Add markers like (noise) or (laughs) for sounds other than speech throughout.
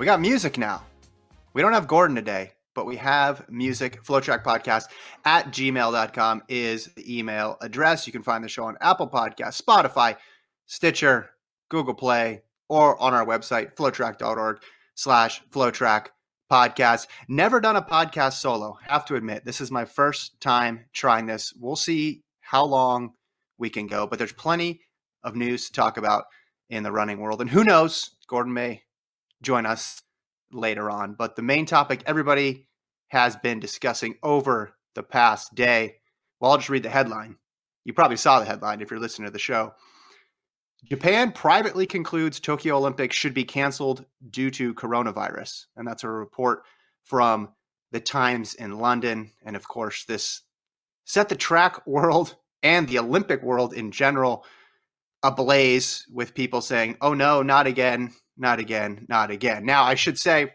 We got music now. We don't have Gordon today, but we have music. Flotrack Podcast at gmail.com is the email address. You can find the show on Apple Podcasts, Spotify, Stitcher, Google Play, or on our website, flotrack.org slash flotrack podcast. Never done a podcast solo. Have to admit, this is my first time trying this. We'll see how long we can go, but there's plenty of news to talk about in the running world. And who knows, Gordon may join us later on. But the main topic everybody has been discussing over the past day, well, I'll just read the headline. You probably saw the headline if you're listening to the show. Japan privately concludes Tokyo Olympics should be canceled due to coronavirus. And that's a report from the Times in London. And of course, this set the track (laughs) world and the Olympic world in general ablaze with people saying, oh no, not again, not again, not again. Now, I should say,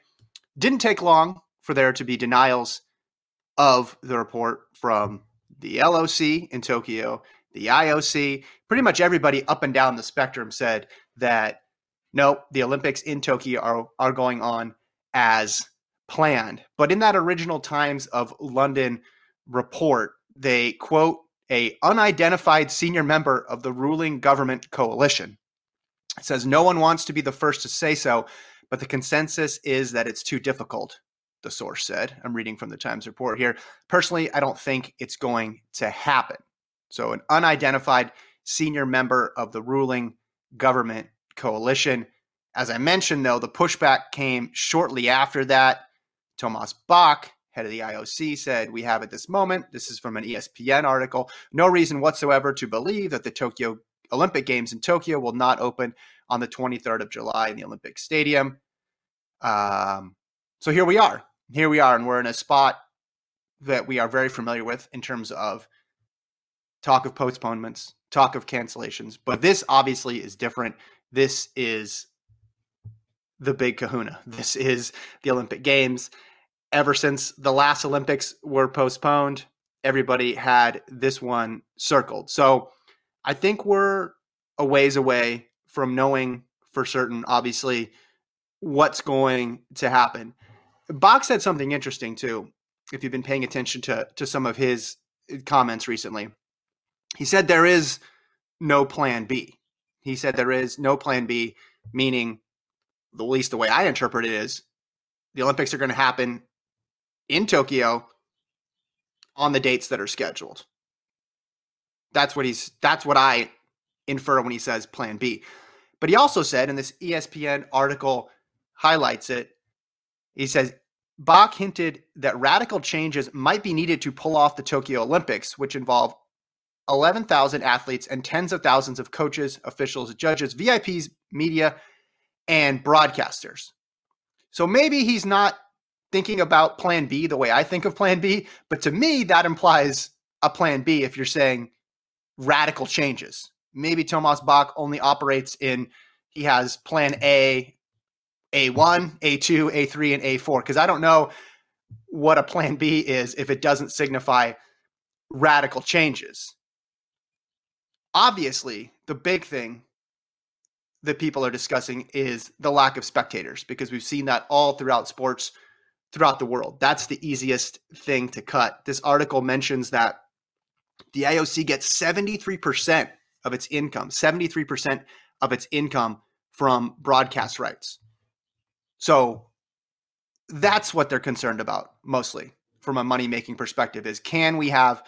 didn't take long for there to be denials of the report from the LOC in Tokyo, the IOC, pretty much everybody up and down the spectrum said that no, the Olympics in Tokyo are, are going on as planned. But in that original Times of London report, they quote a unidentified senior member of the ruling government coalition. It says no one wants to be the first to say so, but the consensus is that it's too difficult, the source said. I'm reading from the Times report here. Personally, I don't think it's going to happen. So, an unidentified senior member of the ruling government coalition. As I mentioned, though, the pushback came shortly after that. Thomas Bach, head of the IOC, said, We have at this moment, this is from an ESPN article, no reason whatsoever to believe that the Tokyo Olympic Games in Tokyo will not open on the 23rd of July in the Olympic Stadium. Um, so here we are. Here we are, and we're in a spot that we are very familiar with in terms of talk of postponements, talk of cancellations. But this obviously is different. This is the big kahuna. This is the Olympic Games. Ever since the last Olympics were postponed, everybody had this one circled. So I think we're a ways away from knowing for certain, obviously, what's going to happen. Bach said something interesting too. If you've been paying attention to to some of his eh, comments recently, he said there is no plan B. He said there is no plan B, meaning, at least the way I interpret it is, the Olympics are going to happen in Tokyo on the dates that are scheduled. That's what he's that's what I infer when he says plan B. But he also said, and this ESPN article highlights it, he says Bach hinted that radical changes might be needed to pull off the Tokyo Olympics, which involve 11,000 athletes and tens of thousands of coaches, officials, judges, VIPs, media, and broadcasters. So maybe he's not thinking about plan B the way I think of plan B, but to me, that implies a plan B if you're saying radical changes. Maybe Thomas Bach only operates in, he has plan A, A1, A2, A3, and A4, because I don't know what a plan B is if it doesn't signify radical changes. Obviously, the big thing that people are discussing is the lack of spectators because we've seen that all throughout sports throughout the world. That's the easiest thing to cut. This article mentions that the IOC gets 73% of its income, 73% of its income from broadcast rights. So that's what they're concerned about mostly from a money making perspective is can we have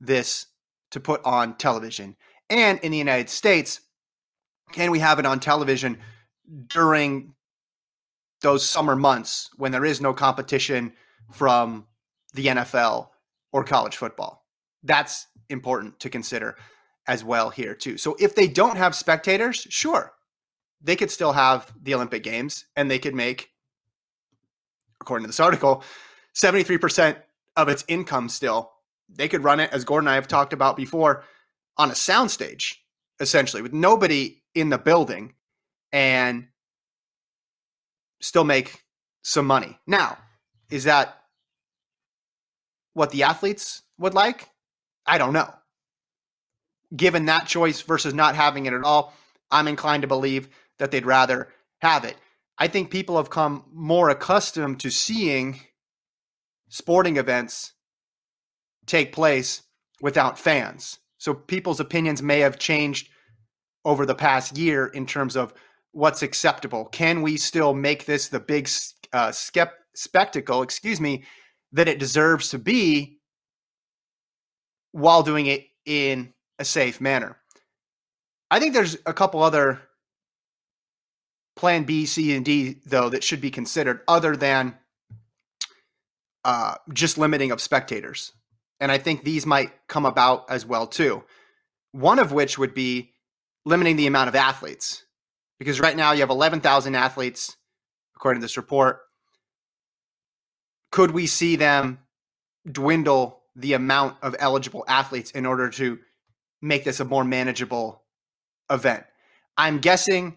this to put on television? And in the United States, can we have it on television during those summer months when there is no competition from the NFL or college football? That's important to consider as well here too. So if they don't have spectators, sure. They could still have the Olympic Games and they could make according to this article 73% of its income still. They could run it as Gordon and I have talked about before on a soundstage essentially with nobody in the building and still make some money. Now, is that what the athletes would like? I don't know. Given that choice versus not having it at all, I'm inclined to believe that they'd rather have it. I think people have come more accustomed to seeing sporting events take place without fans. So people's opinions may have changed over the past year in terms of what's acceptable. Can we still make this the big uh, skep- spectacle, excuse me, that it deserves to be while doing it in a safe manner? I think there's a couple other plan B, C, and D, though, that should be considered other than uh, just limiting of spectators. And I think these might come about as well, too. One of which would be limiting the amount of athletes because right now you have 11,000 athletes, according to this report. Could we see them dwindle the amount of eligible athletes in order to make this a more manageable event? I'm guessing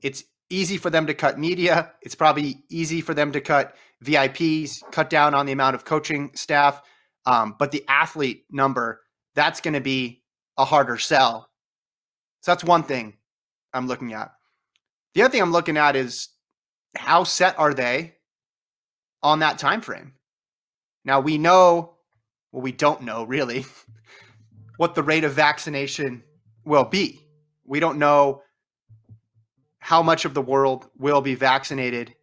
it's easy for them to cut media. It's probably easy for them to cut VIPs, cut down on the amount of coaching staff. Um, but the athlete number, that's going to be a harder sell so that's one thing I'm looking at. The other thing I'm looking at is how set are they on that time frame? Now we know, well, we don't know really (laughs) what the rate of vaccination will be. We don't know how much of the world will be vaccinated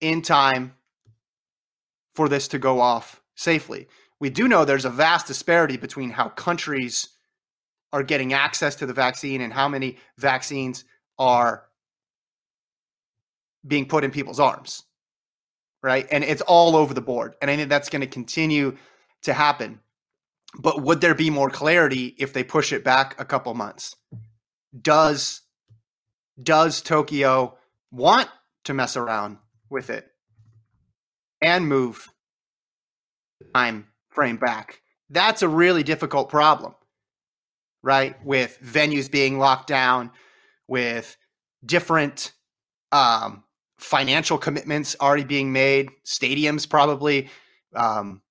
in time for this to go off safely. We do know there's a vast disparity between how countries are getting access to the vaccine and how many vaccines are being put in people's arms. Right. And it's all over the board. And I think that's going to continue to happen. But would there be more clarity if they push it back a couple months? Does does Tokyo want to mess around with it and move the time frame back? That's a really difficult problem right? With venues being locked down, with different um, financial commitments already being made, stadiums probably um,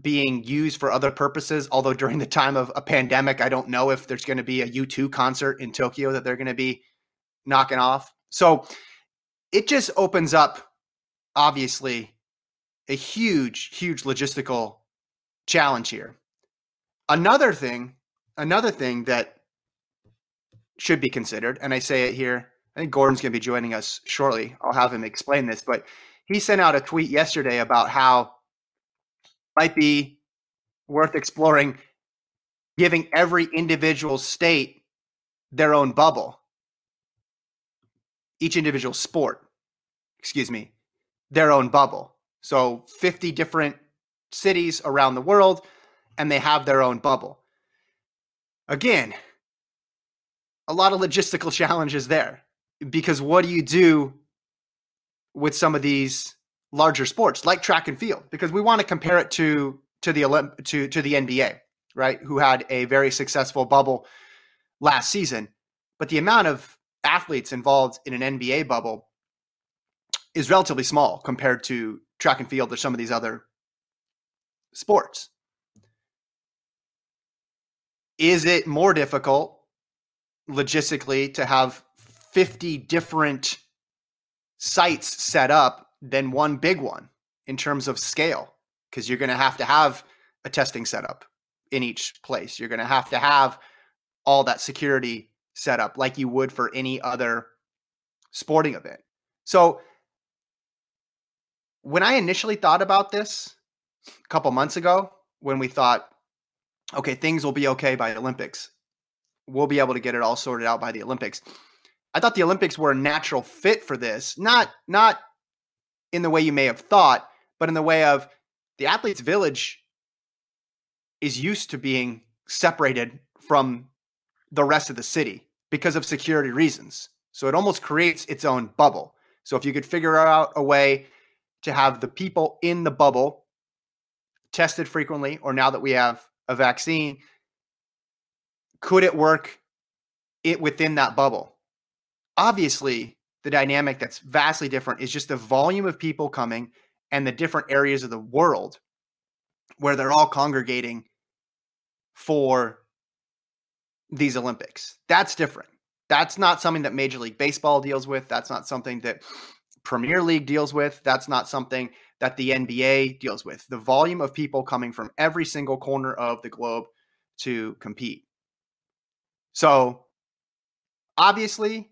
being used for other purposes. Although during the time of a pandemic, I don't know if there's going to be a U2 concert in Tokyo that they're going to be knocking off. So it just opens up, obviously, a huge, huge logistical challenge here. Another thing another thing that should be considered, and I say it here, I think Gordon's going to be joining us shortly. I'll have him explain this, but he sent out a tweet yesterday about how might be worth exploring giving every individual state their own bubble. Each individual sport, excuse me, their own bubble. So 50 different cities around the world, and they have their own bubble. Again, a lot of logistical (laughs) challenges there because what do you do with some of these larger sports like track and field because we want to compare it to to the Olymp- to to the NBA right, who had a very successful bubble last season. But the amount of athletes involved in an NBA bubble is relatively small compared to track and field or some of these other sports. Is it more difficult logistically to have 50 different sites set up than one big one in terms of scale? Because you're going to have to have a testing setup in each place. You're going to have to have all that security set up like you would for any other sporting event. So when I initially thought about this a couple months ago, when we thought, okay, things will be okay by Olympics, we'll be able to get it all sorted out by the Olympics. I thought the Olympics were a natural fit for this, not not in the way you may have thought, but in the way of the athletes' village is used to being separated from the rest of the city because of security reasons. So it almost creates its own bubble. So if you could figure out a way to have the people in the bubble tested frequently, or now that we have a vaccine, could it work it within that bubble? Obviously, the dynamic that's vastly different is just the volume of people coming and the different areas of the world where they're all congregating for these Olympics. That's different. That's not something that Major League Baseball deals with. That's not something that Premier League deals with. That's not something that the NBA deals with. The volume of people coming from every single corner of the globe to compete. So, obviously,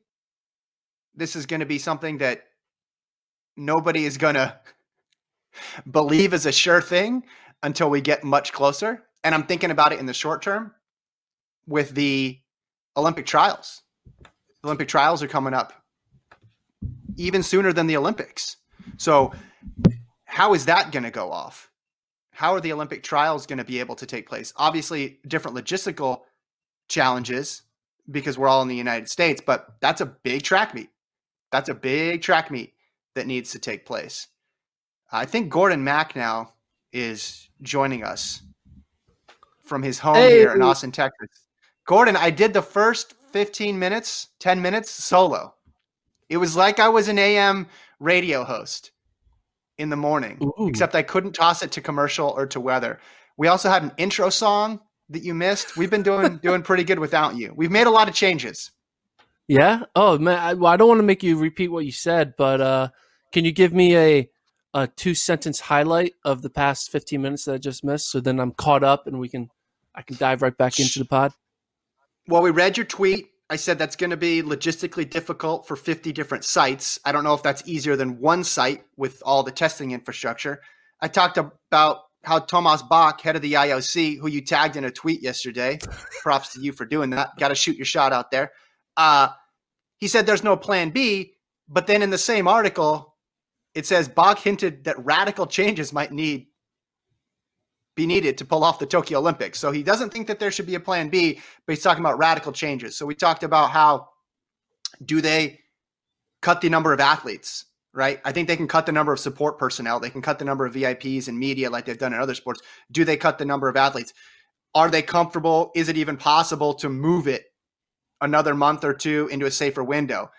this is going to be something that nobody is going to believe is a sure thing until we get much closer. And I'm thinking about it in the short term with the Olympic trials. Olympic trials are coming up even sooner than the Olympics. So, how is that going to go off? How are the Olympic trials going to be able to take place? Obviously, different logistical challenges because we're all in the United States, but that's a big track meet. That's a big track meet that needs to take place. I think Gordon Mack now is joining us from his home hey. here in Austin, Texas. Gordon, I did the first 15 minutes, 10 minutes solo. It was like I was an AM radio host in the morning, Ooh. except I couldn't toss it to commercial or to weather. We also had an intro song that you missed. We've been doing (laughs) doing pretty good without you. We've made a lot of changes. Yeah. Oh man, I, well, I don't want to make you repeat what you said, but uh, can you give me a a two sentence highlight of the past 15 minutes that I just missed so then I'm caught up and we can I can dive right back into the pod? Well, we read your tweet. I said that's going to be logistically difficult for 50 different sites. I don't know if that's easier than one site with all the testing infrastructure. I talked about how Thomas Bach, head of the IOC, who you tagged in a tweet yesterday, props to you for doing that. Got to shoot your shot out there. Uh, he said there's no plan B, but then in the same article, it says Bach hinted that radical changes might need be needed to pull off the Tokyo Olympics. So he doesn't think that there should be a plan B, but he's talking about radical changes. So we talked about how do they cut the number of athletes, right? I think they can cut the number of support personnel. They can cut the number of VIPs and media like they've done in other sports. Do they cut the number of athletes? Are they comfortable? Is it even possible to move it another month or two into a safer window?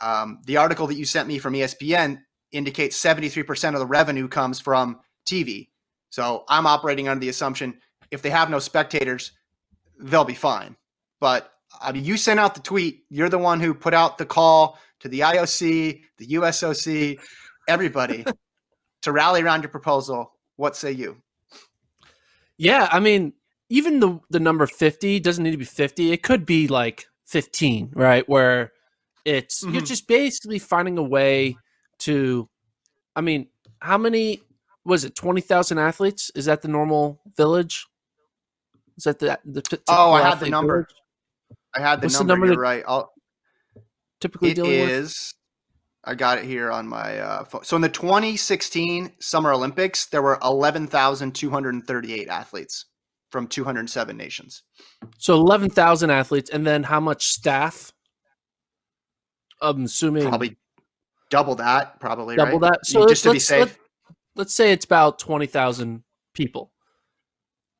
Um, the article that you sent me from ESPN indicates 73% of the revenue comes from TV. So I'm operating under the assumption if they have no spectators, they'll be fine. But I mean, you sent out the tweet. You're the one who put out the call to the IOC, the USOC, everybody (laughs) to rally around your proposal. What say you? Yeah, I mean, even the the number 50 doesn't need to be 50. It could be like 15, right? Where it's mm-hmm. you're just basically finding a way to I mean, how many was it 20,000 athletes? Is that the normal village? Is that the the t- Oh, I had the number. Village? I had the What's number. The number right. I'll, typically it is. With? I got it here on my uh, phone. So in the 2016 Summer Olympics, there were 11,238 athletes from 207 nations. So 11,000 athletes, and then how much staff? I'm assuming probably double that. Probably double right? that. So just to be safe let's say it's about 20,000 people.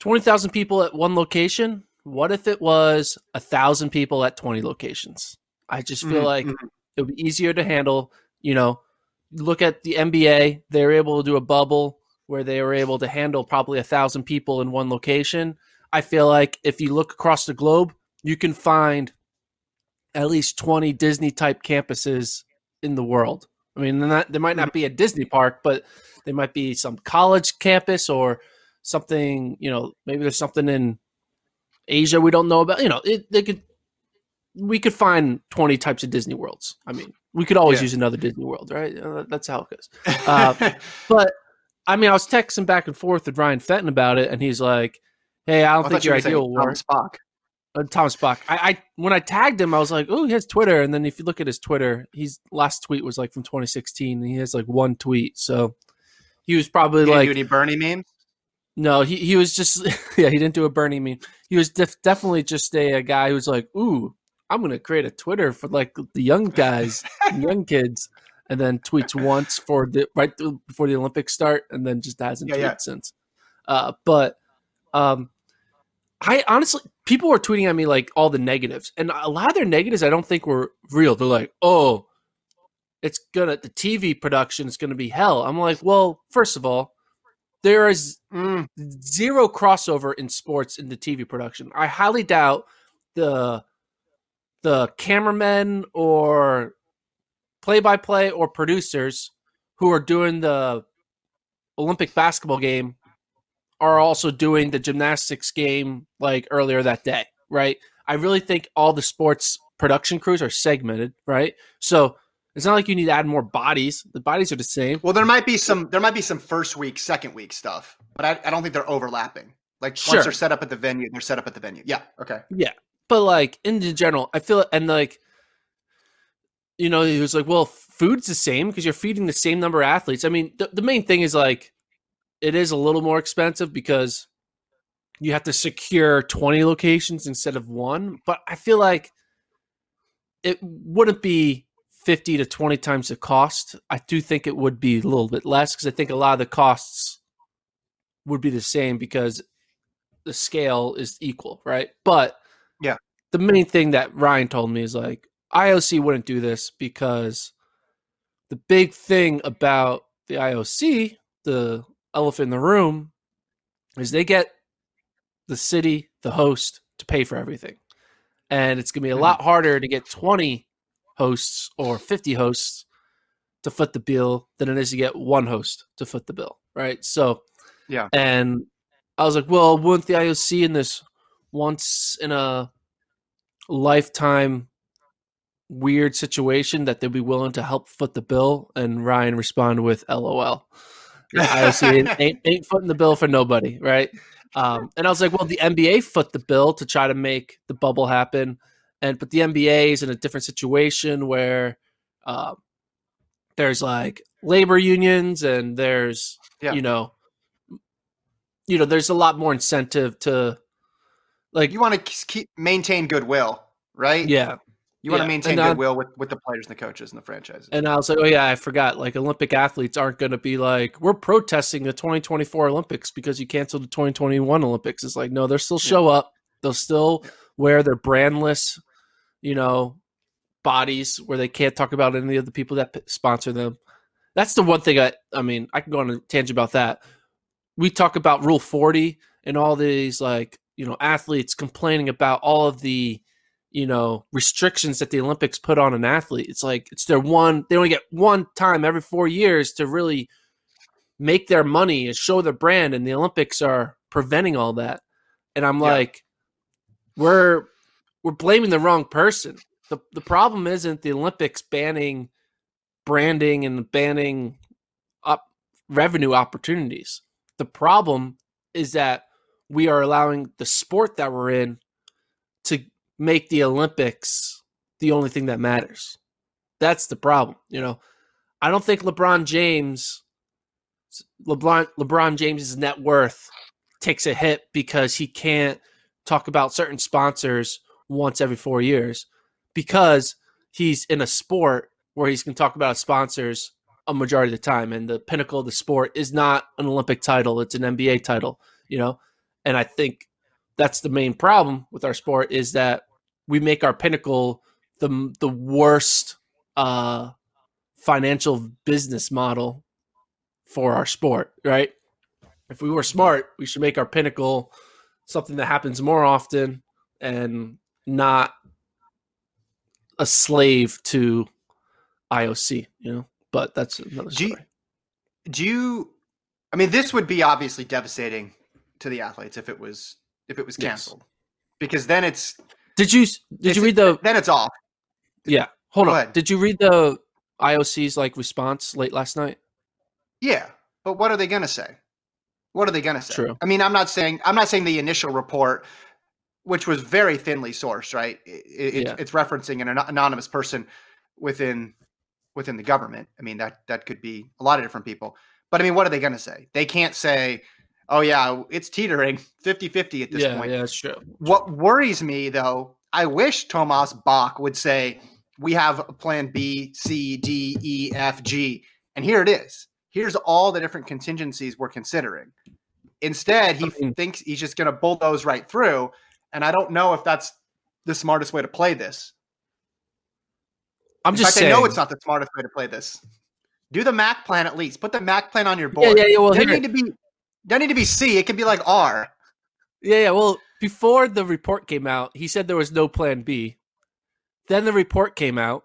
20,000 people at one location. What if it was a thousand people at 20 locations? I just feel Mhm, like mhm. it would be easier to handle. You know, look at the NBA; they're able to do a bubble where they were able to handle probably a thousand people in one location. I feel like if you look across the globe, you can find at least 20 Disney type campuses in the world. I mean, not, there might not be a Disney park, but there might be some college campus or something, you know, maybe there's something in Asia we don't know about. You know, it, they could, we could find 20 types of Disney worlds. I mean, we could always Yeah. use another Disney world, right? Uh, that's how it goes. (laughs) Uh, But I mean, I was texting back and forth with Ryan Fenton about it, and he's like, "Hey, I don't I think you your idea will work." Thomas Spock. Uh, Thomas Bach. I, I when I tagged him, I was like, "Oh, he has Twitter." And then if you look at his Twitter, his last tweet was like from 2016, and he has like one tweet. So he was probably like, do any Bernie memes? no, he he was just (laughs) yeah, he didn't do a Bernie meme. He was def- definitely just a, a guy who was like, "Ooh, I'm gonna create a Twitter for like the young guys, (laughs) young kids." And then tweets once for the right th- before the Olympics start, and then just hasn't Yeah, tweeted yeah. since. Uh, but um, I honestly, people were tweeting at me like all the negatives, and a lot of their negatives I don't think were real. They're like, "Oh, it's gonna the TV production is gonna be hell." I'm like, well, first of all, there is Mm, zero crossover in sports in the TV production. I highly doubt the the cameramen or play by play or producers who are doing the Olympic basketball game are also doing the gymnastics game like earlier that day, right? I really think all the sports production crews are segmented, right? So it's not like you need to add more bodies. The bodies are the same. well, there might be some. There might be some first week, second week stuff, but I, I don't think they're overlapping. Like Sure. once they're set up at the venue, they're set up at the venue. Yeah. Okay. Yeah, but like in general, I feel and like you know he was like, well, food's the same because you're feeding the same number of athletes. I mean, the, the main thing is like it is a little more expensive because you have to secure 20 locations instead of one. But I feel like it wouldn't be 50 to 20 times the cost. I do think it would be a little bit less because I think a lot of the costs would be the same because the scale is equal, right? But Yeah. the main thing that Ryan told me is like IOC wouldn't do this because the big thing about the IOC, the elephant in the room, is they get the city, the host, to pay for everything. And it's going to be a hmm. lot harder to get 20 hosts or 50 hosts to foot the bill than it is to get one host to foot the bill, right? So, Yeah. And I was like, well, wouldn't the IOC in this once in a lifetime weird situation that they'd be willing to help foot the bill? And Ryan responded with, LOL. IOC ain't, ain't, ain't footing the bill for nobody, right? Um, and I was like, well, the NBA foot the bill to try to make the bubble happen, and but the NBA is in a different situation where uh, there's like labor unions and there's Yeah. you know, you know, there's a lot more incentive to like You want to keep maintain goodwill, right? yeah. You want to maintain And, goodwill with, with the players and the coaches and the franchises. And I was like, oh yeah, I forgot. Like Olympic athletes aren't going to be like, we're protesting the 2024 Olympics because you canceled the 2021 Olympics. It's like, no, they'll still show up. They'll still wear their brandless, you know, bodies where they can't talk about any of the people that p- sponsor them. That's the one thing I, I mean, I can go on a tangent about that. We talk about Rule 40 and all these like, you know, athletes complaining about all of the, you know restrictions that the olympics put on an athlete. It's like it's their one they only get one time every four years to really make their money and show their brand and the olympics are preventing all that. And i'm Yeah. like we're we're blaming the wrong person. The, the problem isn't the olympics banning branding and banning up revenue opportunities. The problem is that we are allowing the sport that we're in to make the Olympics the only thing that matters. That's the problem. You know, I don't think LeBron James, LeBron LeBron James's net worth takes a hit because he can't talk about certain sponsors once every four years because he's in a sport where he's going to talk about sponsors a majority of the time and the pinnacle of the sport is not an olympic title it's an nba title you know And I think that's the main problem with our sport is that we make our pinnacle the the worst uh, financial business model for our sport, right? If we were smart, we should make our pinnacle something that happens more often and not a slave to IOC, you know. But that's another Do story. you, do you? I mean, this would be obviously devastating to the athletes if it was if it was Yes. canceled, because then it's Did you did you read the then it's off. yeah? Hold Go on. ahead. Did you read the IOC's like response late last night? Yeah, but what are they going to say? What are they going to say? True. I mean, I'm not saying I'm not saying the initial report, which was very thinly sourced, right? It, it- Yeah. It's referencing an anonymous person within within the government. I mean, that that could be a lot of different people. But I mean, what are they going to say? They can't say, "Oh yeah, it's teetering 50-50 at this yeah, point." yeah, that's true. What worries me though, I wish Thomas Bach would say, we have a plan B, C, D, E, F, G. And here it is. Here's all the different contingencies we're considering. Instead, he thinks he's just going to bulldoze right through. And I don't know if that's the smartest way to play this. I'm In just fact, saying. I know it's not the smartest way to play this. Do the Mac plan at least. Put the Mac plan on your board. Yeah, yeah, yeah. Well, doesn't here, need to be doesn't need to be C. It can be like R. Yeah, yeah. Well, before the report came out, he said there was no plan B. Then the report came out.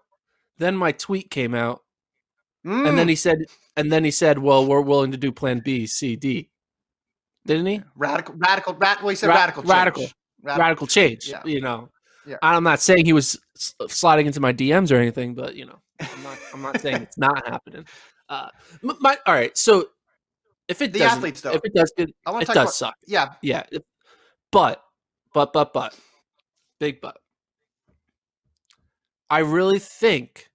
Then my tweet came out, and Mm. then he said, and then he said, "Well, we're willing to do plan B, C, D." Didn't he? radical, radical, radical. Well, he said Ra- radical, change. radical. Rad- Radical change. yeah. You know. Yeah. I'm not saying he was sliding into my DMs or anything, but you know, I'm not. I'm not saying (laughs) it's not happening. Uh, my all right. So if it The athletes, though. if it does good, I want it does about, suck. Yeah, Yeah. But, but, but, but, big but. I really think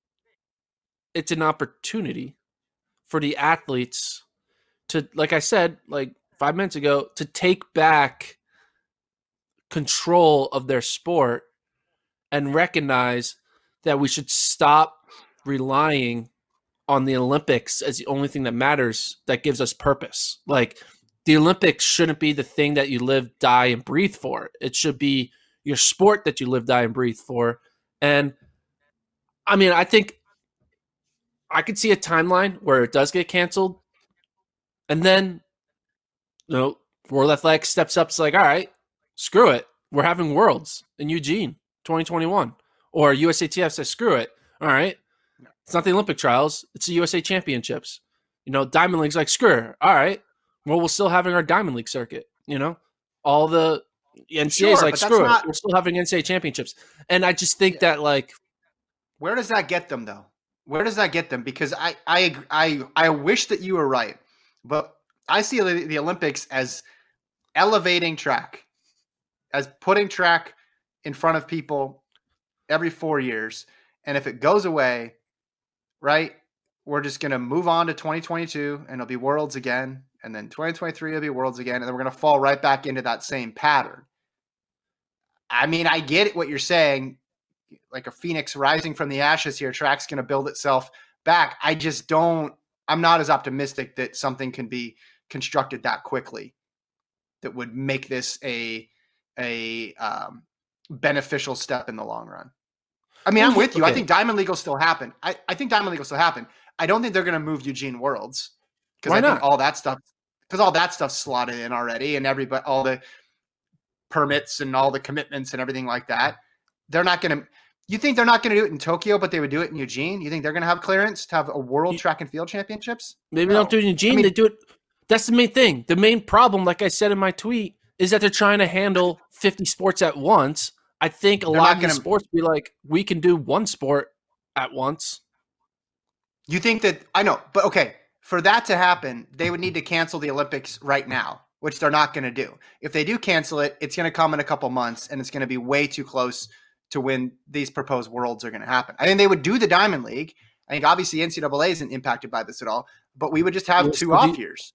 it's an opportunity for the athletes to, like I said, like five minutes ago, to take back control of their sport and recognize that we should stop relying on the Olympics as the only thing that matters that gives us purpose. Like the Olympics shouldn't be the thing that you live, die, and breathe for. It should be your sport that you live, die, and breathe for. And I mean, I think I could see a timeline where it does get canceled. And then, you know, World Athletics steps up. It's like, all right, screw it. We're having Worlds in Eugene 2021. Or USATF says, screw it. All right. It's not the Olympic trials, it's the USA Championships. You know, Diamond League's like, screw it. All right. Well, we're still having our Diamond League circuit. You know, all the NCAA's Sure, like, screw it. not- We're still having NCAA championships. And I just think that, like, Where does that get them though? Where does that get them? Because I I I I wish that you were right, but I see the Olympics as elevating track, as putting track in front of people every four years, and if it goes away, right, we're just gonna move on to 2022, and it'll be Worlds again, and then 2023 will be Worlds again, and then we're gonna fall right back into that same pattern. I mean, I get what you're saying like a phoenix rising from the ashes here track's going to build itself back. I just don't i'm not as optimistic that something can be constructed that quickly that would make this a a um, beneficial step in the long run i mean i'm with you i think diamond league will still happen i, I think diamond league will still happen i don't think they're going to move eugene worlds because i think all that stuff because all that stuff's slotted in already and everybody all the permits and all the commitments and everything like that they're not going to you think they're not going to do it in Tokyo, but they would do it in Eugene? You think they're going to have clearance to have a world You- track and field championships? Maybe No. they don't do it in Eugene. I mean- they do it. That's the main thing. The main problem, like I said in my tweet, is that they're trying to handle 50 sports at once. I think a They're lot of gonna- sports be like, we can do one sport at once. You think that I know, but okay, for that to happen, they would need to cancel the Olympics right now, which they're not going to do. If they do cancel it, it's going to come in a couple months and it's going to be way too close to when these proposed worlds are going to happen. I think they would do the Diamond League. I think obviously NCAA isn't impacted by this at all, but we would just have two off years.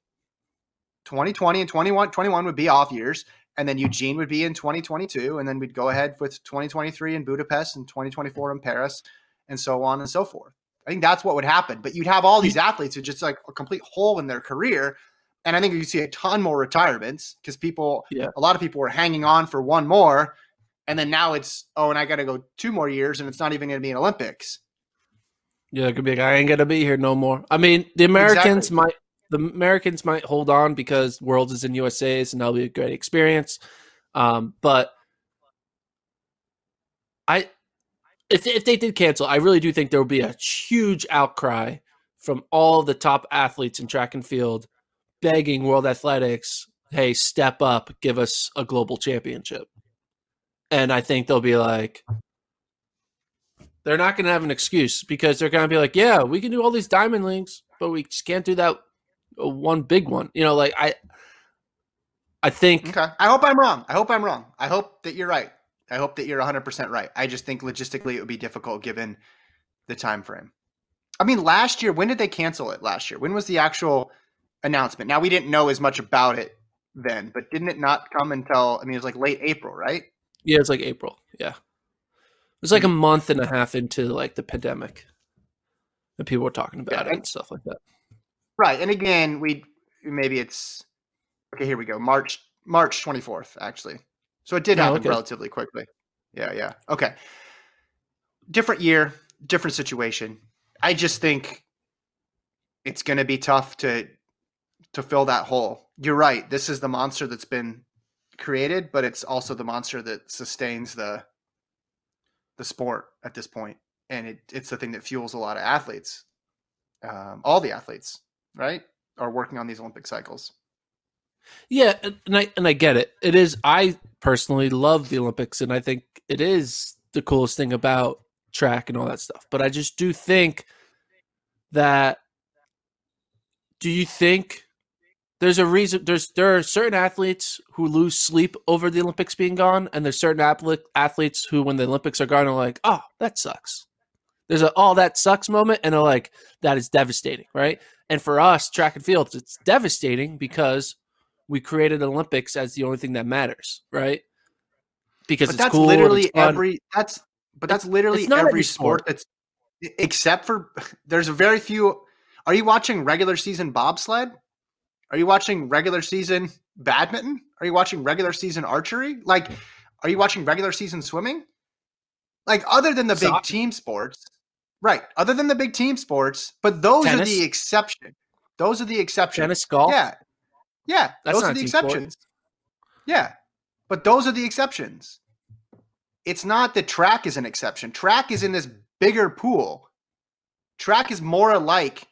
2020 and 21, 21 would be off years. And then Eugene would be in 2022. And then we'd go ahead with 2023 in Budapest and 2024 in Paris and so on and so forth. I think that's what would happen. But you'd have all these athletes who just like a complete hole in their career. And I think you see a ton more retirements because people, Yeah. a lot of people were hanging on for one more. And then now it's, oh, and I got to go two more years and it's not even going to be an Olympics. Yeah, it could be like, I ain't gonna be here no more. I mean, the Americans Exactly. might the Americans might hold on because Worlds is in USA's and that'll be a great experience. Um, but I if if they did cancel, I really do think there will be a huge outcry from all the top athletes in track and field begging World Athletics, hey, step up, give us a global championship. And I think they'll be like, they're not going to have an excuse because they're going to be like, yeah, we can do all these diamond links, but we just can't do that one big one. You know, like I, I think Okay. I hope I'm wrong. I hope I'm wrong. I hope that you're right. I hope that you're 100% right. I just think logistically it would be difficult given the time frame. I mean, last year, when did they cancel it last year? When was the actual announcement? Now, we didn't know as much about it then, but didn't it not come until, I mean, it was like late April, right? yeah, it's like April. Yeah, it was like a hmm. month and a half into like the pandemic, and people were talking about Yeah, it and- and stuff like that. Right. And again, we maybe it's okay, here we go. March March 24th, actually. So it did Oh, happen okay. relatively quickly. Yeah, yeah. Okay. Different year, different situation. I just think it's going to be tough to to fill that hole. You're right. This is the monster that's been created, but it's also the monster that sustains the the sport at this point, and it, it's the thing that fuels a lot of athletes. Um, all the athletes, right, are working on these Olympic cycles. Yeah, and I and I get it. It is. I personally love the Olympics, and I think it is the coolest thing about track and all that stuff. But I just do think that. Do you think there's a reason? There's there are certain athletes who lose sleep over the Olympics being gone, and there's certain athlete, athletes who, when the Olympics are gone, are like, "Oh, that sucks." There's a "Oh, that sucks" moment, and they're like, "That is devastating," right? And for us, track and field, it's devastating because we created Olympics as the only thing that matters, right? Because that's cool. literally every. That's but that's literally every every sport sport. that's except for (laughs) there's a very few. Are you watching regular season bobsled? Are you watching regular season badminton? Are you watching regular season archery? Like, are you watching regular season swimming? Like, other than the big team sports, right? Other than the big team sports, but those are the exception. Those are the exceptions. tennis, golf. Yeah. Yeah. That's those are the team sport. exceptions. Yeah. But those are the exceptions. It's not that track is an exception. Track is in this bigger pool. Track is more alike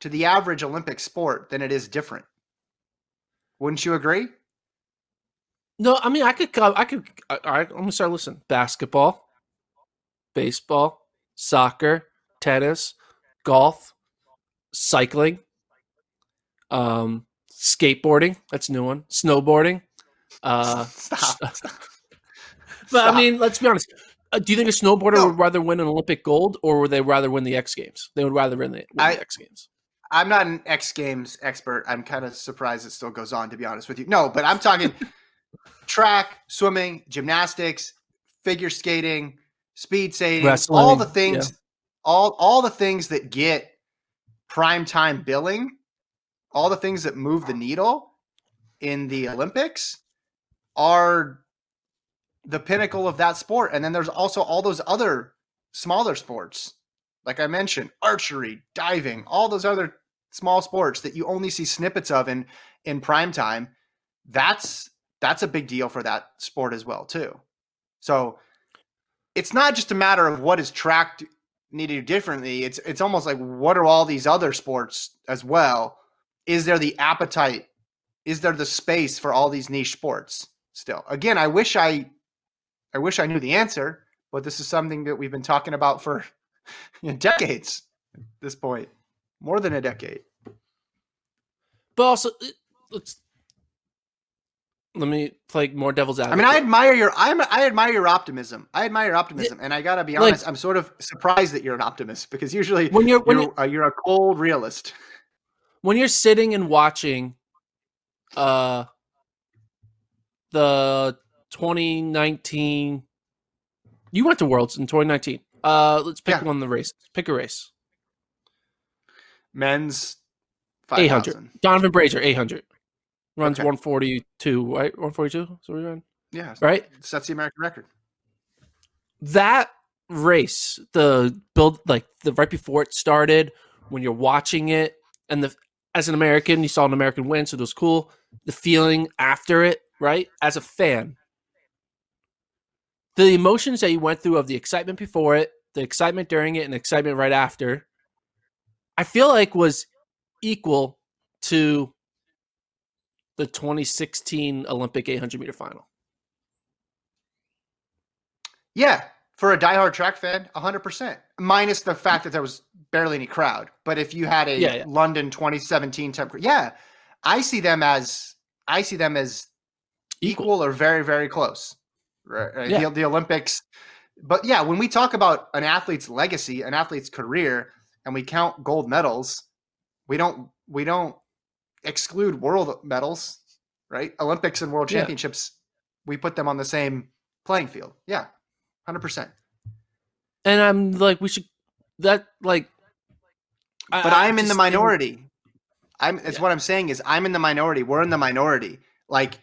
to the average Olympic sport than it is different. Wouldn't you agree? No, I mean I could. co- I could. All right, I'm gonna start listening. Basketball, baseball, soccer, tennis, golf, cycling, um, skateboarding. That's a new one. Snowboarding. Uh, (laughs) Stop. (laughs) but I mean, let's be honest. Uh, do you think a snowboarder No. would rather win an Olympic gold, or would they rather win the X Games? They would rather win the, win I- the X Games. I'm not an X Games expert. I'm kind of surprised it still goes on, to be honest with you. No, but I'm talking (laughs) track, swimming, gymnastics, figure skating, speed saving, skating, all the things, all all the things that get prime time billing, all the things that move the needle in the Olympics are the pinnacle of that sport. And then there's also all those other smaller sports like I mentioned, archery, diving, all those other small sports that you only see snippets of in in prime time. That's that's a big deal for that sport as well too. So it's not just a matter of what is tracked need to do differently. It's it's almost like what are all these other sports as well? Is there the appetite? Is there the space for all these niche sports still? Again, I wish I I wish I knew the answer, but this is something that we've been talking about for (laughs) you know, decades at this point, more than a decade. But also, it- let's let me play more devil's advocate. I mean, I admire your I'm, I admire your optimism. I admire your optimism, and I gotta be Like- honest, I'm sort of surprised that you're an optimist because usually when you're when you're you're, uh, you're a cold realist. when you're sitting and watching, uh, the 2019, you went to Worlds in 2019. Uh, let's pick Yeah. one of the races. Pick a race. Men's Eight hundred. 5,000. Donovan Brazier, eight hundred. Runs Okay. one forty two, right? One forty two. So we run Yeah, right. sets the American record. That race, the build, like the right before it started, when you're watching it, and the as an American, you saw an American win, so it was cool. The feeling after it, right? As a fan, the emotions that you went through of the excitement before it, the excitement during it, and the excitement right after, I feel like was equal to the 2016 Olympic 800 meter final. Yeah, for a diehard track fan, 100%. Minus the fact that there was barely any crowd. But if you had a Yeah, yeah. London 2017 type, yeah, I see them as I see them as equal, or very very close. Right, right, Yeah. The, the Olympics, but yeah, when we talk about an athlete's legacy, an athlete's career, and we count gold medals, we don't we don't exclude world medals, right? Olympics and world Yeah. championships, we put them on the same playing field. Yeah, hundred percent. and I'm like, we should that like. But I I'm in the just think- minority. I'm. It's Yeah. what I'm saying is I'm in the minority. We're in the minority. Like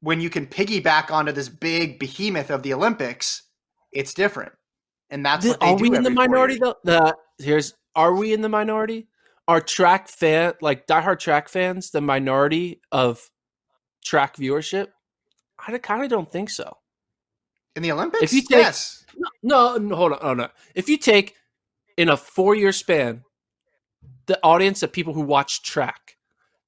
when you can piggyback onto this big behemoth of the Olympics, it's different, and that's Th- what they are do we in the minority though? The, here's are we in the minority? Are track fan like diehard track fans the minority of track viewership? I kind of don't think so. in the Olympics. If you take- yes, No, no, hold on, hold on. If you take in a four year span the audience of people who watch track,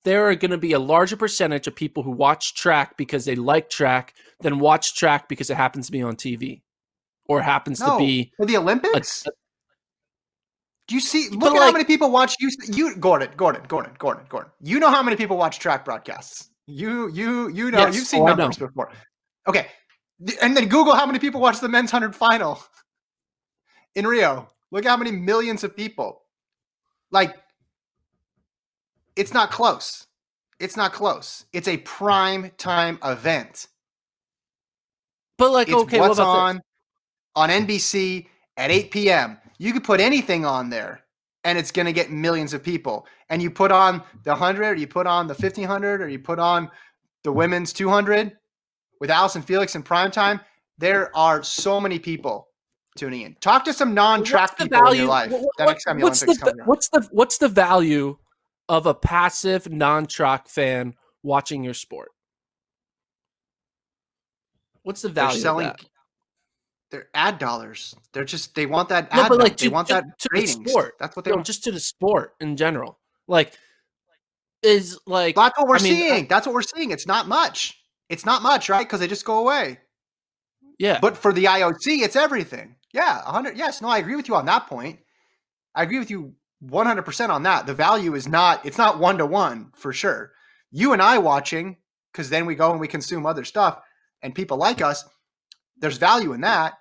there are going to be a larger percentage of people who watch track because they like track than watch track because it happens to be on TV or happens no, to be. for the Olympics. Do you see? But Look at how many people watch you. You Gordon, Gordon, Gordon, Gordon, Gordon. You know how many people watch track broadcasts. You, you, you know. Yes, You've seen oh, numbers before. Okay, and then Google how many people watch the men's hundred final (laughs) in Rio. Look how many millions of people. Like, it's not close. It's not close. It's a prime time event. But like, It's okay, what what's about on on NBC at 8 p.m. You could put anything on there and it's going to get millions of people. And you put on the 100, or you put on the 1500, or you put on the women's 200 with Allyson Felix in prime time. There are so many people tuning in. Talk to some non-track people in your life. what- what- what's Olympics the, what's the what's the value of a passive non-track fan watching your sport? What's the They're value? selling. They're ad dollars. They're just they want that No, ad. but, like like, they want to- that to the ratings. sport. That's what they No, want. just to the sport in general. Like, is like That's what we're I mean, seeing. That's what we're seeing. It's not much. It's not much, right? Because they just go away. yeah, But for the IOC, it's everything. Yeah, 100. Yes, no, I agree with you on that point. I agree with you 100% on that. The value is not, it's not one to one for sure. You and I watching, because then we go and we consume other stuff and people like us, there's value in that.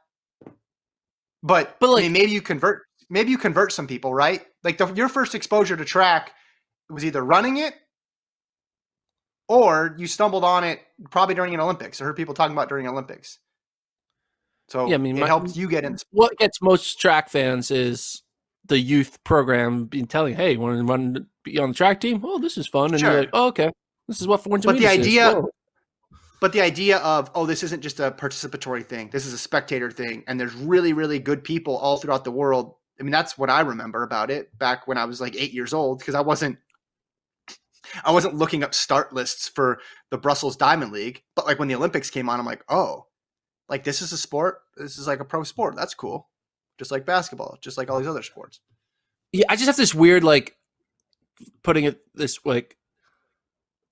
But, But, I mean, maybe you convert, maybe you convert some people, right? Like the, your first exposure to track was either running it or you stumbled on it probably during an Olympics. I heard people talking about during Olympics. So Yeah, I mean, it my- helps you get in. what gets most track fans is the youth program being telling, "Hey, want to run be on the track team? Oh, this is fun." And Sure. you're like, "Oh, okay, this is what four But the idea- Whoa. But the idea of oh, this isn't just a participatory thing. This is a spectator thing, and there's really, really good people all throughout the world. I mean, that's what I remember about it back when I was like eight years old because I wasn't. I wasn't looking up start lists for the Brussels Diamond League, but like when the Olympics came on, I'm like, oh, like this is a sport. This is like a pro sport. That's cool. Just like basketball, just like all these other sports. yeah, I just have this weird like putting it this like.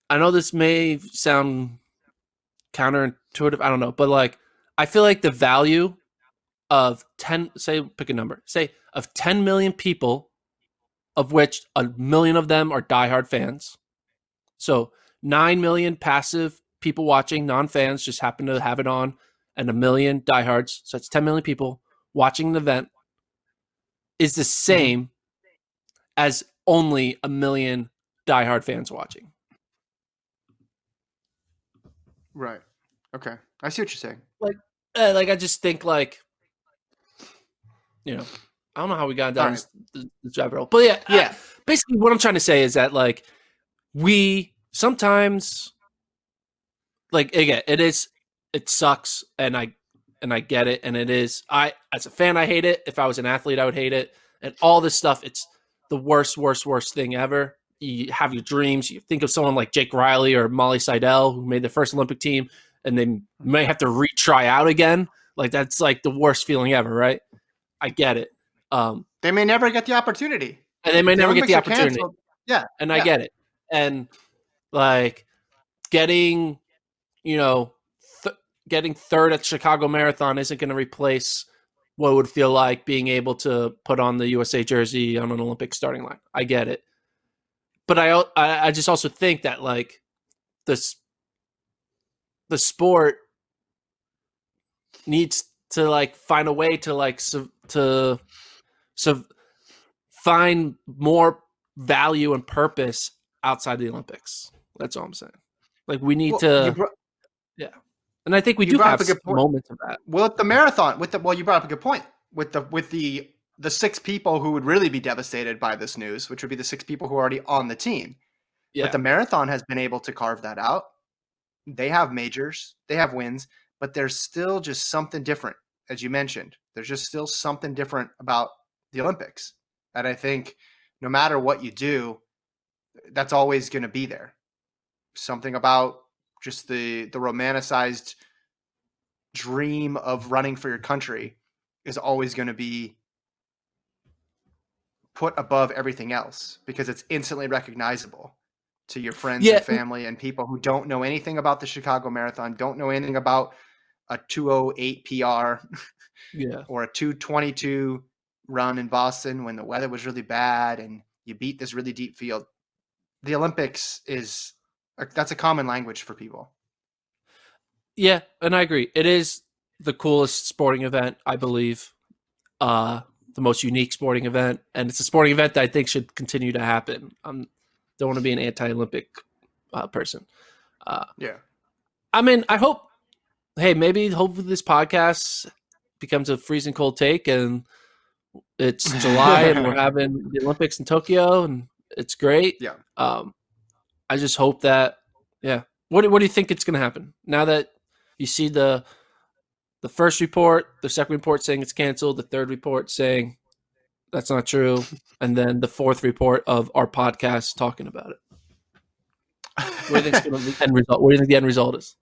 I know this may sound counterintuitive. I don't know, but like I feel like the value of ten, say, pick a number, say of ten million people, of which a million of them are diehard fans. So nine million passive people watching, non-fans just happen to have it on, and a million diehards. So it's ten million people watching the event. Is the mm-hmm. same as only a million diehard fans watching. Right. Okay. I see what you're saying. Uh, like I just think like, you know, I don't know how we got down Right. the, the rabbit hole, but yeah, Yeah. I- basically, what I'm trying to say is that like we sometimes, like again, it is it sucks, and I and I get it, and it is. I as a fan, I hate it. If I was an athlete, I would hate it, and all this stuff. It's the worst, worst, worst thing ever. You have your dreams. You think of someone like Jake Riley or Molly Seidel, who made the first Olympic team, and they may have to retry out again. Like that's like the worst feeling ever, right? I get it. Um, They may never get the opportunity. and they may never get the opportunity. canceled. Yeah. And I get it. And like getting, you know, th- getting third at Chicago Marathon isn't going to replace what it would feel like being able to put on the USA jersey on an Olympic starting line. I get it. But I, I, I just also think that like this, the sport needs to like find a way to like su- to so find more value and purpose outside the Olympics. That's all I'm saying. Like we need Well, to, you br- and I think we do have a good point. moments of that. Well, at the marathon, with the well, you brought up a good point with the with the the six people who would really be devastated by this news, which would be the six people who are already on the team. Yeah, But the marathon has been able to carve that out. They have majors, they have wins, but there's still just something different, as you mentioned. There's just still something different about the Olympics. And I think no matter what you do, that's always going to be there. Something about just the the romanticized dream of running for your country is always going to be put above everything else because it's instantly recognizable to your friends Yeah. and family and people who don't know anything about the Chicago Marathon, don't know anything about a 208 PR yeah, (laughs) or a 222 run in Boston when the weather was really bad and you beat this really deep field. The Olympics is that's a common language for people. yeah, and I agree. It is the coolest sporting event, I believe. Uh, the most unique sporting event, and it's a sporting event that I think should continue to happen. I don't want to be an anti-Olympic uh, person. Uh, Yeah. I mean, I hope. Hey, maybe hopefully this podcast becomes a freezing cold take, and it's (laughs) July, and we're having the Olympics in Tokyo, and it's great. Yeah. Um, I just hope that. Yeah. What do- What do you think it's going to happen now that you see the the first report, the second report saying it's canceled, the third report saying that's not true, and then the fourth report of our podcast talking about it. What do you think the (laughs) end result? What do you think the end result is?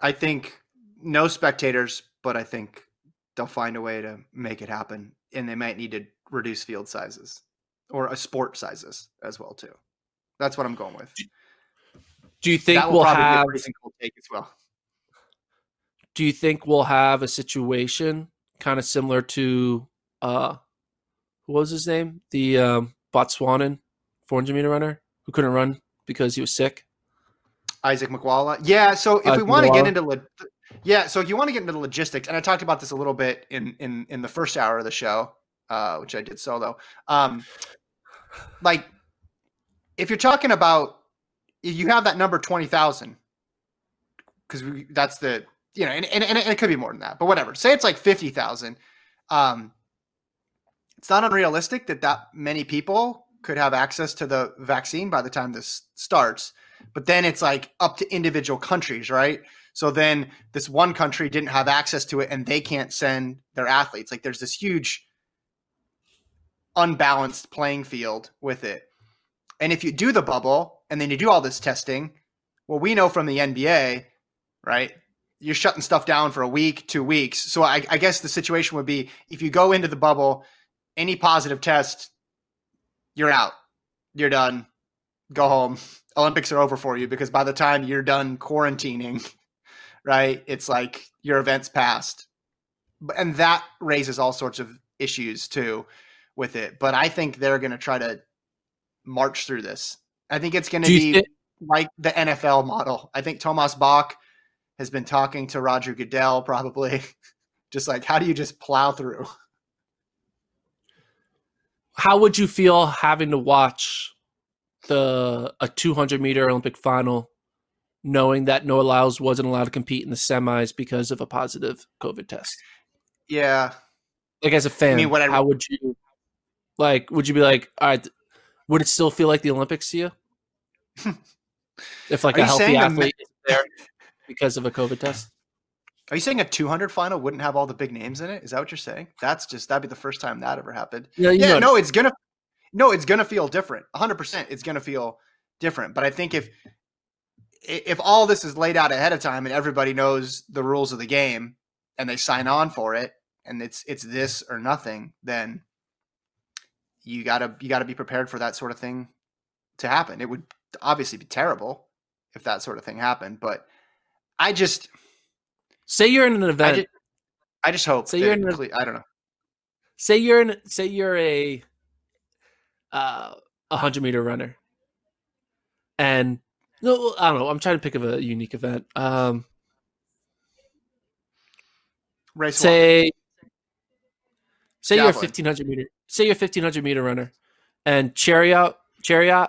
I think no spectators, but I think they'll find a way to make it happen, and they might need to reduce field sizes or a sport sizes as well too. That's what I'm going with. Do you think we'll probably be a have? take as well. Do you think we'll have a situation kind of similar to uh, what was his name? The um, Botswanan 400 meter runner who couldn't run because he was sick. Isaac Makwala. Yeah. So if we want to get into lo- yeah, so if you want to get into the logistics, and I talked about this a little bit in in in the first hour of the show, uh, which I did solo. Um, like if you're talking about if you have that number twenty thousand, because that's the you know, and, and, and it could be more than that, but whatever. Say it's like fifty thousand. Um, it's not unrealistic that that many people could have access to the vaccine by the time this starts. But then it's like up to individual countries, right? So then this one country didn't have access to it and they can't send their athletes. Like there's this huge unbalanced playing field with it. And if you do the bubble and then you do all this testing, well, we know from the NBA, right? You're shutting stuff down for a week, two weeks. So I, I guess the situation would be if you go into the bubble, any positive test, you're out. You're done. Go home. (laughs) Olympics are over for you because by the time you're done quarantining, (laughs) right, it's like your event's passed. And that raises all sorts of issues too with it. But I think they're going to try to march through this. I think it's going to be like the NFL model. I think Thomas Bach has been talking to Roger Goodell probably (laughs) just like how do you just plow through? How would you feel having to watch the a 200 meter Olympic final, knowing that Noah Lyles wasn't allowed to compete in the semis because of a positive COVID test? Yeah. Like as a fan, mean, what I- how would you like? Would you be like, all right? Would it still feel like the Olympics to you? (laughs) if like Are a healthy saying the athlete is there because of a COVID test? Are you saying a 200 final wouldn't have all the big names in it? Is that what you're saying? That's just that'd be the first time that ever happened. Yeah, yeah, know- no, it's gonna, no, it's gonna feel different. 100. percent It's gonna feel different. But I think if if all this is laid out ahead of time and everybody knows the rules of the game and they sign on for it and it's it's this or nothing, then you gotta you gotta be prepared for that sort of thing to happen. It would obviously be terrible if that sort of thing happened, but I just Say you're in an I event. just, I just hope. Say you're in cle- I don't know. say you're in. Say you're a uh, a hundred meter runner, and no, I don't know. I'm trying to pick of a unique event. Um, Race say say you're a 1500 meter say you're a 1500 meter runner and chariot chariot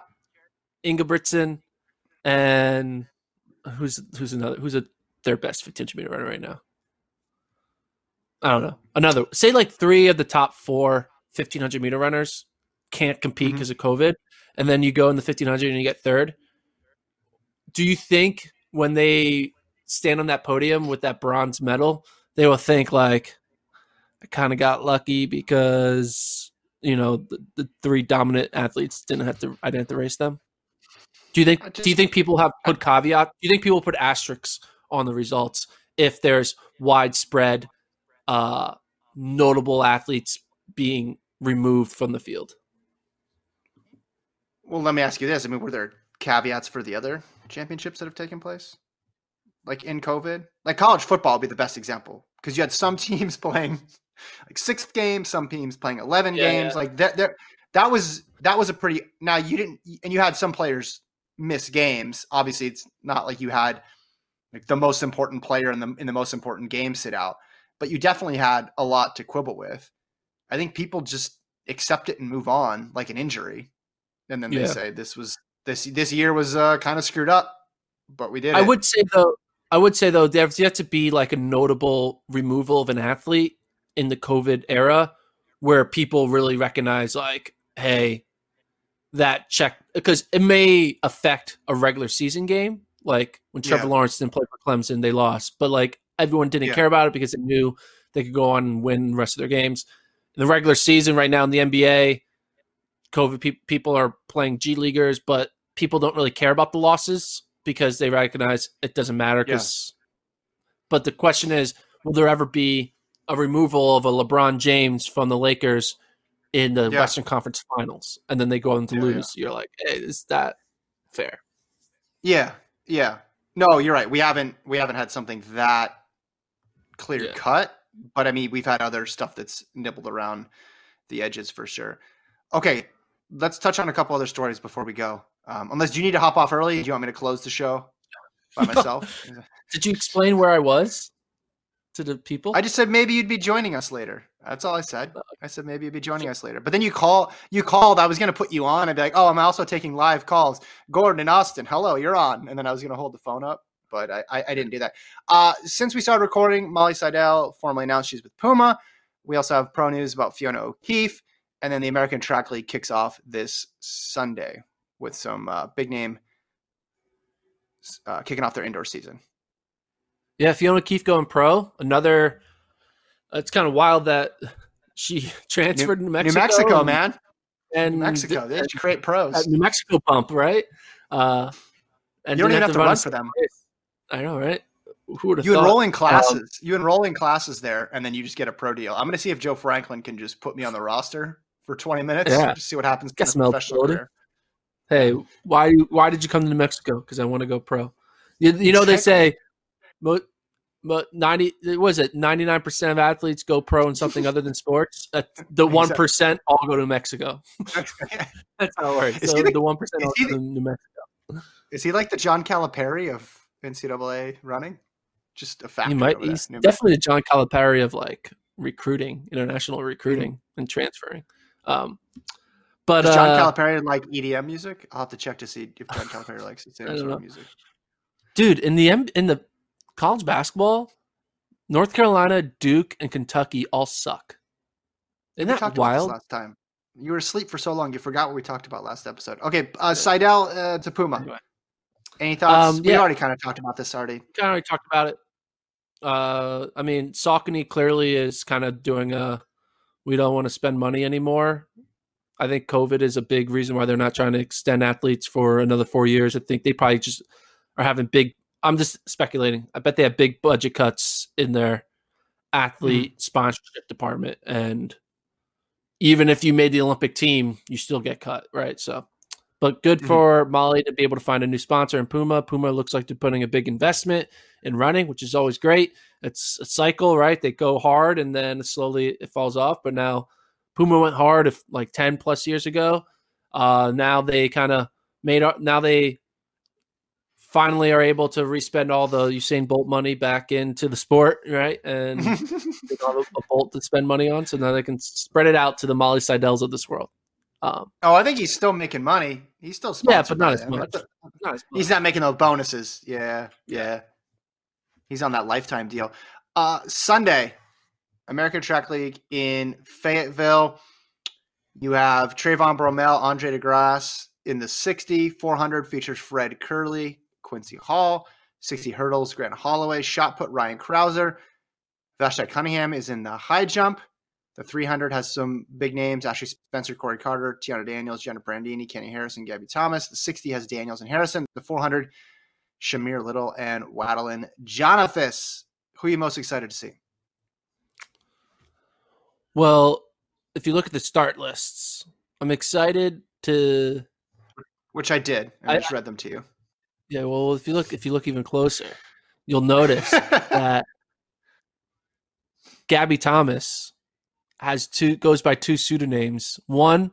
ingebrigtsen and who's who's another who's a their best 1500 meter runner right now i don't know another say like three of the top four 1500 meter runners can't compete mm-hmm. because of covid and then you go in the 1500 and you get third do you think when they stand on that podium with that bronze medal they will think like I kind of got lucky because you know the, the three dominant athletes didn't have to. I didn't have to race them. Do you think? I do you think people have put caveat? Do you think people put asterisks on the results if there's widespread, uh, notable athletes being removed from the field? Well, let me ask you this. I mean, were there caveats for the other championships that have taken place? Like in COVID? Like college football would be the best example because you had some (laughs) teams playing like six games, some teams playing 11 Yeah, games. yeah. Like that, that, that was, that was a pretty, now you didn't, and you had some players miss games. Obviously, it's not like you had like the most important player in the, in the most important game sit out, but you definitely had a lot to quibble with. I think people just accept it and move on like an injury. And then they Yeah. say this was this this year was uh, kind of screwed up, but we did. I it. would say though, I would say though, there's yet to be like a notable removal of an athlete in the COVID era where people really recognize like, hey, that check because it may affect a regular season game. Like when Trevor Yeah. Lawrence didn't play for Clemson, they lost, but like everyone didn't Yeah. care about it because they knew they could go on and win the rest of their games. In the regular season, right now in the NBA, COVID pe- people are playing G leaguers, but people don't really care about the losses because they recognize it doesn't matter. Because, but the question is, will there ever be a removal of a LeBron James from the Lakers in the Yeah. Western Conference Finals, and then they go on to Yeah, lose? You're like, hey, is that fair? Yeah, yeah. No, you're right. We haven't we haven't had something that clear Yeah. cut, but I mean we've had other stuff that's nibbled around the edges for sure. Okay, let's touch on a couple other stories before we go. Um, unless you need to hop off early? Do you want me to close the show by (laughs) myself? Did you explain where I was to the people? I just said maybe you'd be joining us later. That's all I said. I said maybe you'd be joining us later. But then you call you called. I was gonna put you on. I'd be like, oh, I'm also taking live calls. Gordon and Austin, hello, you're on. And then I was gonna hold the phone up, but I, I, I didn't do that. Uh, since we started recording, Molly Seidel formally announced she's with Puma. We also have pro news about Fiona O'Keeffe, and then the American Track League kicks off this Sunday with some uh, big name uh, kicking off their indoor season. Yeah, Fiona Keith going pro. Another. It's kind of wild that she (laughs) transferred to New Mexico. New Mexico, and- man. And New Mexico. They and- create pros. New Mexico pump, right? Uh, and You don't even have to run a for them. race. I know, right? Who would have You thought? enroll in classes. you enroll in classes there, and then you just get a pro deal. I'm going to see if Joe Franklin can just put me on the roster for 20 minutes. Yeah. See what happens. Some a professional career. Hey, why? Why did you come to New Mexico? Because I want to go pro. You, you know they say, mo, mo, ninety. was it? Ninety nine percent of athletes go pro in something other than sports. Uh, the one Exactly. all go to Mexico. That's how it works. Is So the- one percent all go to New Mexico. Is he like the John Calipari of NCAA running? Just a fact. He might. He's definitely the John Calipari of like recruiting, international recruiting and transferring. Um, but Does John uh, Calipari like EDM music? I'll have to check to see if John Calipari likes the (laughs) same sort of music. dude, in the M- in the college basketball, North Carolina, Duke, and Kentucky all suck. Isn't we that talked about this wild? last time. You were asleep for so long, you forgot what we talked about last episode. Okay, uh, Seidel uh, to Puma. Anyway. Any thoughts? Um, We already kind of talked about this already. kind of already talked about it. Uh, I mean, Saucony clearly is kind of doing a. We don't want to spend money anymore. I think COVID is a big reason why they're not trying to extend athletes for another four years. I think they probably just are having big. I'm just speculating. I bet they have big budget cuts in their athlete sponsorship department, and even if you made the Olympic team, you still get cut, right? So, but good Mhm. for Molly to be able to find a new sponsor in Puma. Puma looks like they're putting a big investment in running, which is always great. It's a cycle, right? They go hard and then slowly it falls off. But now Puma went hard if like 10 plus years ago. Uh, now they kind of made now they finally are able to respend all the Usain Bolt money back into the sport, right? And (laughs) a, Bolt to spend money on. So now they can spread it out to the Molly Seidels of this world. Um, oh, I think he's still making money. He's still Yeah, but not as them. much. not as He's not making those bonuses. Yeah, yeah. He's on that lifetime deal. Uh, Sunday, American Track League in Fayetteville. You have Trayvon Bromell, Andre DeGrasse in the 60. 400 features Fred Kerley, Quincy Hall. 60 hurdles, Grant Holloway. Shot put, Ryan Crouser. Vashti Cunningham is in the high jump. The 300 has some big names Ashley Spencer, Kori Carter, Teahna Daniels, Jenna Prandini, Keni Harrison, Gabby Thomas. The 60 has Daniels and Harrison. The 400, Shamier Little and Wadeline. Jonathas, who are you most excited to see? Well, if you look at the start lists, I'm excited to Which I did. I, I- just read them to you. Yeah, well if you look if you look even closer, you'll notice (laughs) that Gabby Thomas has two goes by two pseudonyms. One,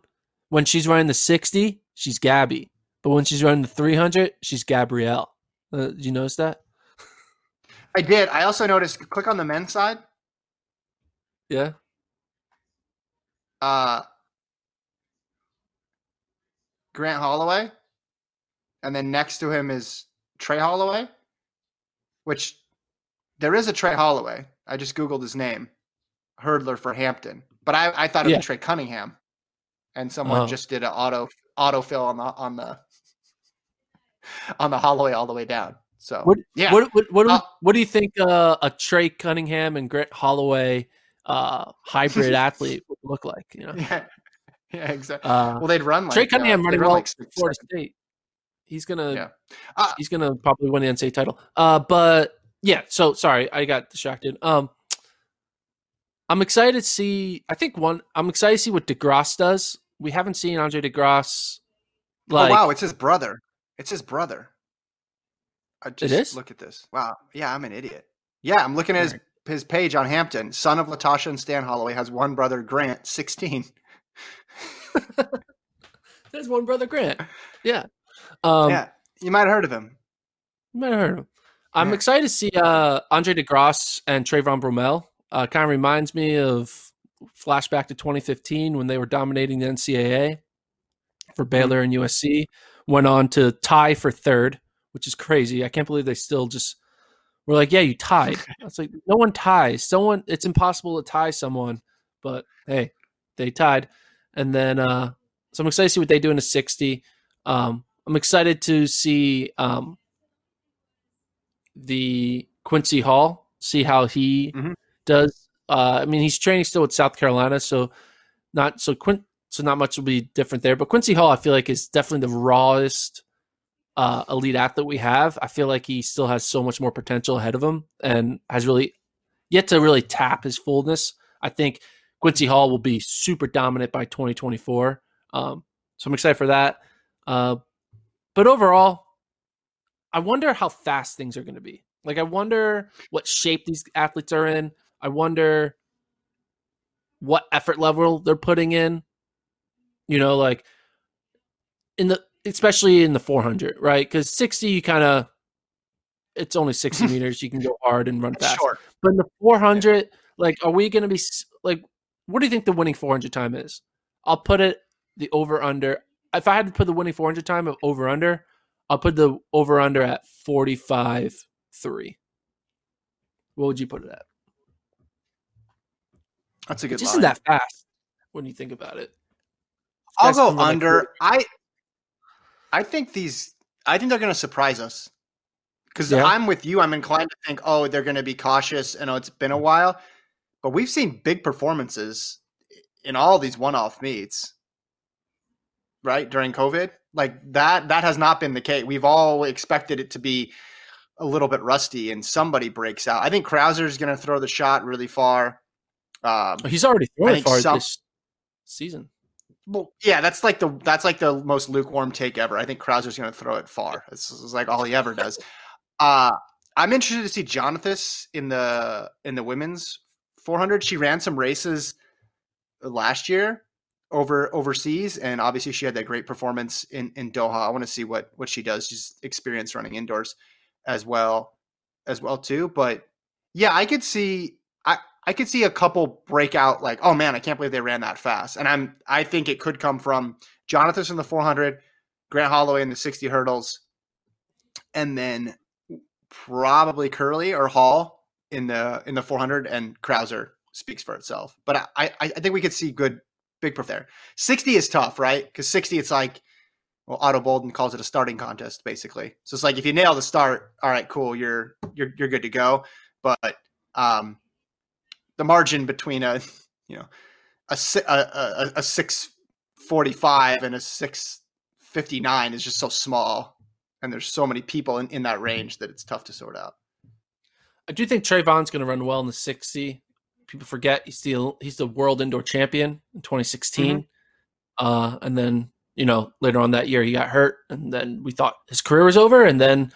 when she's running the 60, she's Gabby. But when she's running the 300, she's Gabrielle. Uh, did you notice that? I did. I also noticed, click on the men's side. Yeah. Uh, Grant Holloway. And then next to him is Trey Holloway, which there is a Trey Holloway. I just Googled his name, hurdler for Hampton. But I, I thought it Yeah. was Trey Cunningham. And someone Oh. just did an auto autofill on the on the on the Holloway all the way down. So What, yeah. What what what, do, Uh, what do you think uh, a Trey Cunningham and Grant Holloway uh, hybrid (laughs) athlete would look like? You know, yeah. Yeah, exactly. uh, Well, they'd run like Trey Cunningham uh, running well like Florida. State. He's gonna Yeah. Uh, he's gonna probably win the NCAA title. Uh, but yeah. So sorry, I got distracted. Um, I'm excited to see. I think one. I'm excited to see what DeGrasse does. We haven't seen Andre DeGrasse. Like, oh wow, it's his brother. It's his brother. I just is? look at this. Wow. Yeah, I'm an idiot. Yeah, I'm looking at his, his page on Hampton. Son of Latasha and Stan Holloway has one brother, Grant, 16. (laughs) there's one brother Grant. Yeah. Um, yeah, you might have heard of him. You might have heard of him. I'm Yeah. excited to see uh, Andre DeGrasse and Trayvon Bromell. Uh, kind of reminds me of flashback to 2015 when they were dominating the NCAA for Baylor and USC. Went on to tie for third, which is crazy. I can't believe they still just were like, "Yeah, you tied." (laughs) It's like no one ties. Someone. It's impossible to tie someone, but hey, they tied. And then, uh, so I'm excited to see what they do in the 60. Um, I'm excited to see um, the Quincy Hall, see how he Mhm. does. Uh, I mean, he's training still with South Carolina, so not so Quin- so not much will be different there. But Quincy Hall, I feel like, is definitely the rawest uh, elite athlete we have. I feel like he still has so much more potential ahead of him, and has really yet to really tap his fullness. I think Quincy Hall will be super dominant by 2024. Um, so I'm excited for that. Uh, but overall, I wonder how fast things are going to be. Like, I wonder what shape these athletes are in. I wonder what effort level they're putting in. You know, like in the especially in the 400, right? Because 60, you kind of it's only 60 (laughs) meters. You can go hard and run fast. short. But in the 400, like, are we going to be like, what do you think the winning 400 time is? I'll put it the over under. If I had to put the winning 400 time of over under, I'll put the over under at 45 3. What would you put it at? That's a good Which line. isn't that fast. when you think about it. I'll go come with, like, under. I I think these. I think they're going to surprise us because Yeah. I'm with you. I'm inclined to think, oh, they're going to be cautious. I know it's been a while, but we've seen big performances in all these one-off meets, right during COVID. Like that. That has not been the case. We've all expected it to be a little bit rusty, and somebody breaks out. I think Crouser's going to throw the shot really far. Um, He's already thrown it far some- this season. Well, yeah, that's like the that's like the most lukewarm take ever. I think Crouser's going to throw it far. This is like all he ever does. (laughs) Uh, I'm interested to see Jonathas in the in the women's 400. She ran some races last year over overseas, and obviously she had that great performance in in Doha. I want to see what what she does. She's experienced running indoors as well as well too. But yeah, I could see I I could see a couple breakout like, oh man, I can't believe they ran that fast. And I'm I think it could come from Jonathas in the 400, Grant Holloway in the 60 hurdles, and then probably Kerley or Hall in the in the 400, and Crouser speaks for itself. But I I, I think we could see good big perf there. 60 is tough, right? Because 60 it's like well, Ato Boldon calls it a starting contest, basically. So it's like if you nail the start, all right, cool, you're you're you're good to go. But um, the margin between a (laughs) you know a a, a, a six forty five and a six fifty nine is just so small, and there's so many people in, in that range that it's tough to sort out. I do think Trayvon's going to run well in the 60. People forget he's the he's the world indoor champion in 2016. Mm-hmm. Uh, and then you know later on that year he got hurt, and then we thought his career was over, and then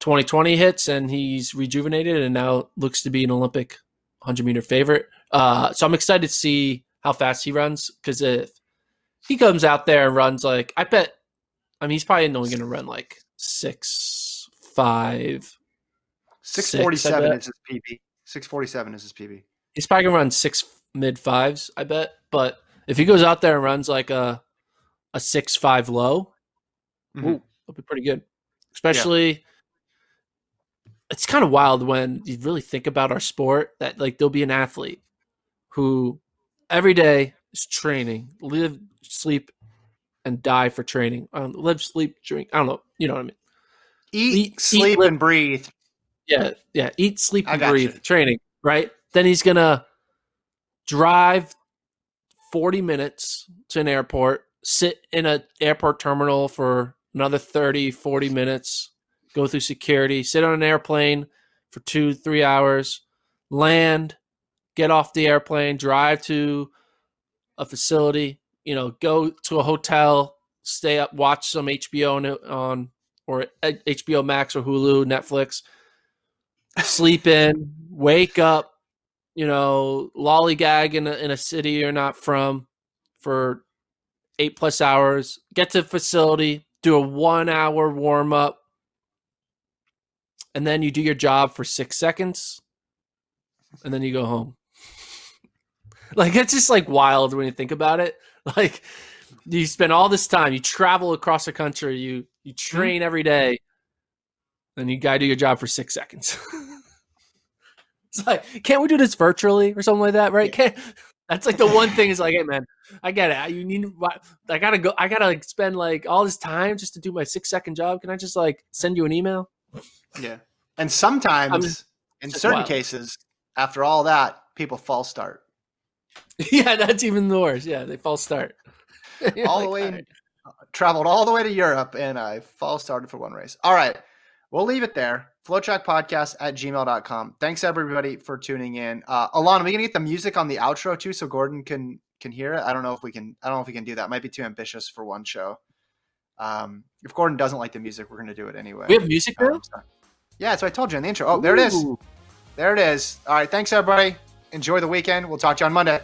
2020 hits, and he's rejuvenated, and now looks to be an Olympic 100 meter favorite. Uh, so I'm excited to see how fast he runs because if he comes out there and runs like I bet, I mean he's probably only going to run like six five. Six Six, forty I seven bet. is his PB. Six forty seven is his PB. He's probably gonna run six mid fives, I bet. But if he goes out there and runs like a a six five low, Mhm. ooh, that'll be pretty good. Especially, it's kind of wild when you really think about our sport that like there'll be an athlete who every day is training, live, sleep, and die for training. Um, live, sleep, drink. I don't know. You know what I mean? Eat, Eat- eat, sleep, live- and breathe. Yeah, yeah. Eat, sleep, and breathe. Training, right? Then he's gonna drive forty minutes to an airport, sit in an airport terminal for another 30, 40 minutes, go through security, sit on an airplane for two, three hours, land, get off the airplane, drive to a facility, you know, go to a hotel, stay up, watch some HBO on, on or HBO Max or Hulu, Netflix, sleep in, wake up, you know, lollygag in a, in a city you're not from for eight plus hours, get to the facility, do a one hour warm up, and then you do your job for six seconds, and then you go home. (laughs) like it's just like wild when you think about it. (laughs) Like you spend all this time, you travel across the country, you you mm-hmm. train every day, and you gotta do your job for six seconds. (laughs) it's like, can't we do this virtually or something like that? Right? Can't (laughs) that's like the one thing is like, hey man, I get it. You need I gotta go I gotta like spend like all this time just to do my six second job. Can I just like send you an email? Yeah. And sometimes, I'm- in certain wild. cases, after all that, people fall start. (laughs) yeah, that's even the worst. Yeah, they false start. (laughs) All the way, all right. traveled all the way to Europe, and I false started for one race. All right. We'll leave it there. Flotrackpodcast at gmail.com. Thanks everybody for tuning in. Uh Alana, are we gonna get the music on the outro too so Gordon can can hear it? I don't know if we can I don't know if we can do that. Might be too ambitious for one show. Um if Gordon doesn't like the music, we're gonna do it anyway. We have music? Um, so- yeah, so I told you in the intro. Oh, there it is. There it is. All right, thanks everybody. Enjoy the weekend. We'll talk to you on Monday.